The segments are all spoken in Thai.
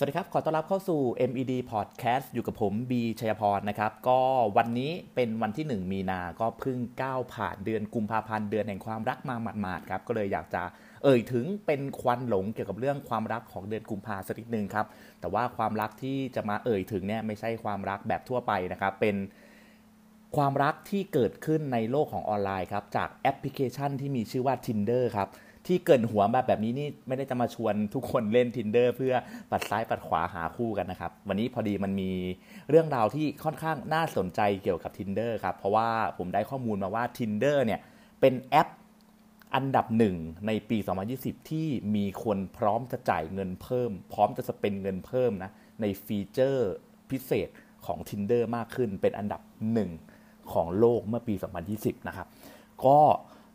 สวัสดีครับ ขอต้อนรับเข้าสู่ MED Podcast อยู่กับผมบีชัยพรนะครับ ก็วันนี้เป็นวันที่ 1 มีนา ก็เพิ่งก้าวผ่านเดือนกุมภาพันธ์เดือนแห่งความรักมาหมาดๆครับ ก็เลยอยากจะเอ่ยถึงเป็นควันหลงเกี่ยวกับเรื่องความรักของเดือนกุมภาสักนิดนึงครับ แต่ว่าความรักที่จะมาเอ่ยถึงเนี่ยไม่ใช่ความรักแบบทั่วไปนะครับ เป็นความรักที่เกิดขึ้นในโลกของออนไลน์ครับ จากแอปพลิเคชันที่มีชื่อว่า Tinder ครับ ที่เกินหัวแบบแบบนี้นี่ไม่ได้จะมาชวนทุกคนเล่น tinder เพื่อปัดซ้ายปัดขวาหาคู่กันนะครับ วันนี้พอดีมันมีเรื่องราวที่ค่อนข้างน่าสนใจเกี่ยวกับ tinder ครับ เพราะว่าผมได้ข้อมูลมาว่า tinder เนี่ยเป็นแอปอันดับหนึ่งในปี 2020 ที่มีคนพร้อมจะจ่ายเงินเพิ่ม พร้อมจะสเปนเงินเพิ่มนะในฟีเจอร์พิเศษของ tinder มากขึ้นเป็นอันดับหนึ่งของโลกเมื่อปี 2020 นะครับ ก็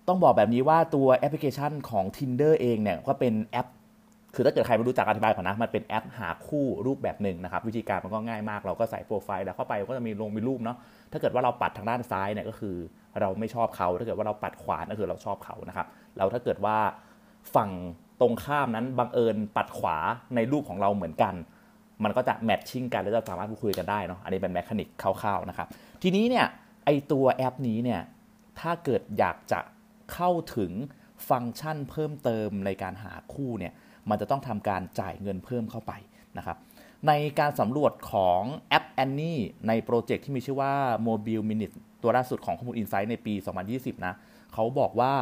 ต้องบอกแบบนี้ว่าตัวแอปพลิเคชันของ Tinder เองเนี่ยก็เป็นแอป คือถ้าเกิดใครไม่รู้จักอธิบายก่อนนะ มันเป็นแอปหาคู่รูปแบบหนึ่งนะครับ วิธีการมันก็ง่ายมาก เราก็ใส่โปรไฟล์แล้วเข้าไปก็จะมีลงมีรูปเนาะ ถ้าเกิดว่าเราปัดทางด้านซ้ายเนี่ยก็คือเราไม่ชอบเขา ถ้าเกิดว่าเราปัดขวาก็คือเราชอบเขานะครับ แล้วถ้าเกิดว่าฝั่งตรงข้ามนั้นบังเอิญปัดขวาในรูปของเราเหมือนกัน มันก็จะ matching กันแล้วจะสามารถพูดคุยกันได้เนาะ อันนี้เป็น mechanic คร่าวๆนะครับ ทีนี้เนี่ยไอตัวแอปนี้เนี่ย ถ้าเกิดอยากจะ เข้าถึงฟังก์ชันเพิ่มเติมในการหาคู่เนี่ยมันจะต้องทำการจ่ายเงินเพิ่มเข้าไปนะครับในการสำรวจของแอป Annie ในโปรเจกต์ที่มีชื่อว่า Mobile Minute ตัวล่าสุดของข้อมูล Insight ในปี 2020 นะเขาบอกว่า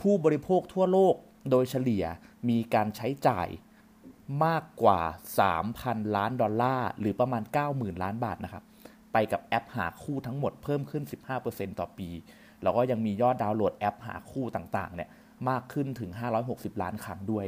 ผู้บริโภคทั่วโลกโดยเฉลี่ยมีการใช้จ่ายมากกว่า 3,000 ล้านดอลลาร์ หรือประมาณ 90,000 ล้านบาทนะครับ ไปกับแอปหาคู่ทั้งหมดเพิ่มขึ้น 15%ต่อปี แล้วก็ยังมียอดดาวน์โหลดแอปหาคู่ต่างๆเนี่ยมากขึ้นถึง 560 ล้านครั้งด้วย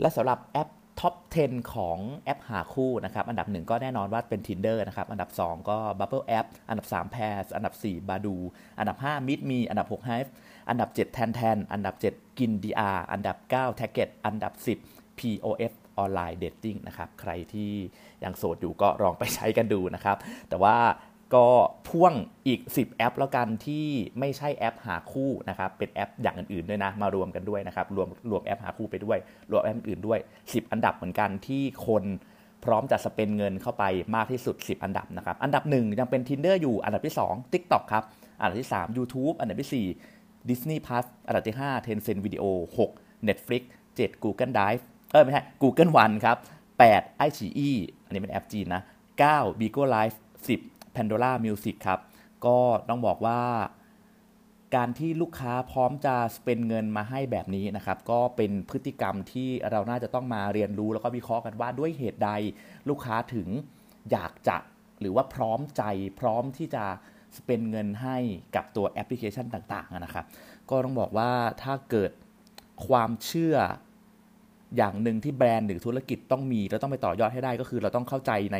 และสำหรับแอป top 10 ของแอปหาคู่นะครับ อันดับ 1 ก็แน่นอนว่าเป็น Tinder นะครับ อันดับ 2 ก็ Bumble App อันดับ 3 p a i r อันดับ 4 Badoo อันดับ 5 Meet Me อันดับ 6 Hive อันดับ 7 Tantan อันดับ 8 Grindr อันดับ 9 t a g g e t อันดับ 10 POF online dating นะครับ ใครที่ยังโสดอยู่ก็ลองไปใช้กันดูนะครับ แต่ว่า ก็พ่วงอีก 10 แอปแล้วกันที่ไม่ใช่แอปหาคู่นะครับ เป็นแอปอย่างอื่นๆด้วยนะ มารวมกันด้วยนะครับ รวมรวมแอปหาคู่ไปด้วย รวมแอปอื่นด้วย 10 อันดับเหมือนกันที่คนพร้อมจะ spend เงินเข้าไปมากที่สุด 10 อันดับนะครับ อันดับ 1 ยังเป็น Tinder อยู่ อันดับที่ 2 TikTok ครับ อันดับที่ 3 YouTube อันดับที่ 4 Disney Plus อันดับที่ 5 Tencent Video 6 Netflix 7 Google Drive เออไม่ใช่ Google One ครับ8 iQIYI อันนี้เป็นแอปจีนนะ9 Bigo Live 10 Pandora Music ครับ ก็ต้องบอกว่า การที่ลูกค้าพร้อมจะเป็นเงินมาให้แบบนี้นะครับ ก็เป็นพฤติกรรมที่เราน่าจะต้องมาเรียนรู้แล้วก็วิเคราะห์กันว่าด้วยเหตุใดลูกค้าถึงอยากจะหรือว่าพร้อมใจพร้อมที่จะเป็นเงินให้กับตัวแอปพลิเคชันต่างๆนะครับ ก็ต้องบอกว่าถ้าเกิดความเชื่ออย่างหนึ่งที่แบรนด์หรือธุรกิจต้องมี แล้วต้องไปต่อยอดให้ได้ก็คือเราต้องเข้าใจใน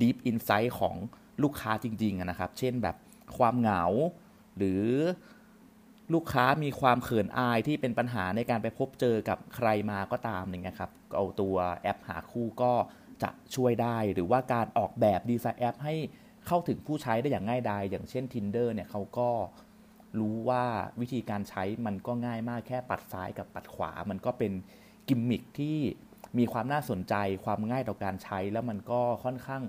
Deep Insight ของ ลูกค้าจริงๆนะครับ เช่นแบบความเหงา หรือลูกค้ามีความเขินอายที่เป็นปัญหาในการไปพบเจอกับใครมาก็ตามเงี้ยครับเอาตัวแอปหาคู่ก็จะช่วยได้ หรือว่าการออกแบบดีไซน์แอป ให้เข้าถึงผู้ใช้ได้อย่างง่ายดายอย่างเช่น Tinder เนี่ยเขาก็รู้ว่าวิธีการใช้มันก็ง่ายมากแค่ปัดซ้ายกับปัดขวา มันก็เป็นกิมมิคที่มีความน่าสนใจความง่ายต่อการใช้แล้วมันก็ค่อนข้าง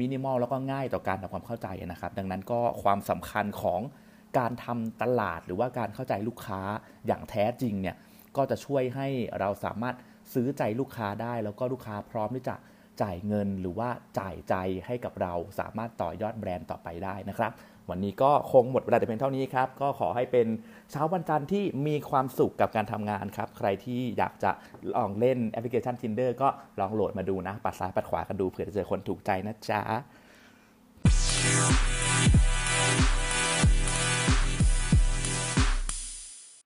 มินิมอลแล้วก็ง่ายต่อการทำความเข้าใจนะครับ ดังนั้นก็ความสำคัญของการทำตลาดหรือว่าการเข้าใจลูกค้าอย่างแท้จริงเนี่ยก็จะช่วยให้เราสามารถซื้อใจลูกค้าได้ แล้วก็ลูกค้าพร้อมที่จะจ่ายเงินหรือว่าจ่ายใจให้กับเราสามารถต่อยอดแบรนด์ต่อไปได้นะครับ วันนี้ก็คงหมดเวลาแต่เพียงเท่านี้ครับ ก็ขอให้เป็นเช้าวันจันทร์ที่มีความสุขกับการทำงานครับ ใครที่อยากจะลองเล่นแอปพลิเคชัน Tinder ก็ลองโหลดมาดูนะ ปัดซ้ายปัดขวากันดูเผื่อจะเจอคนถูกใจนะจ๊ะ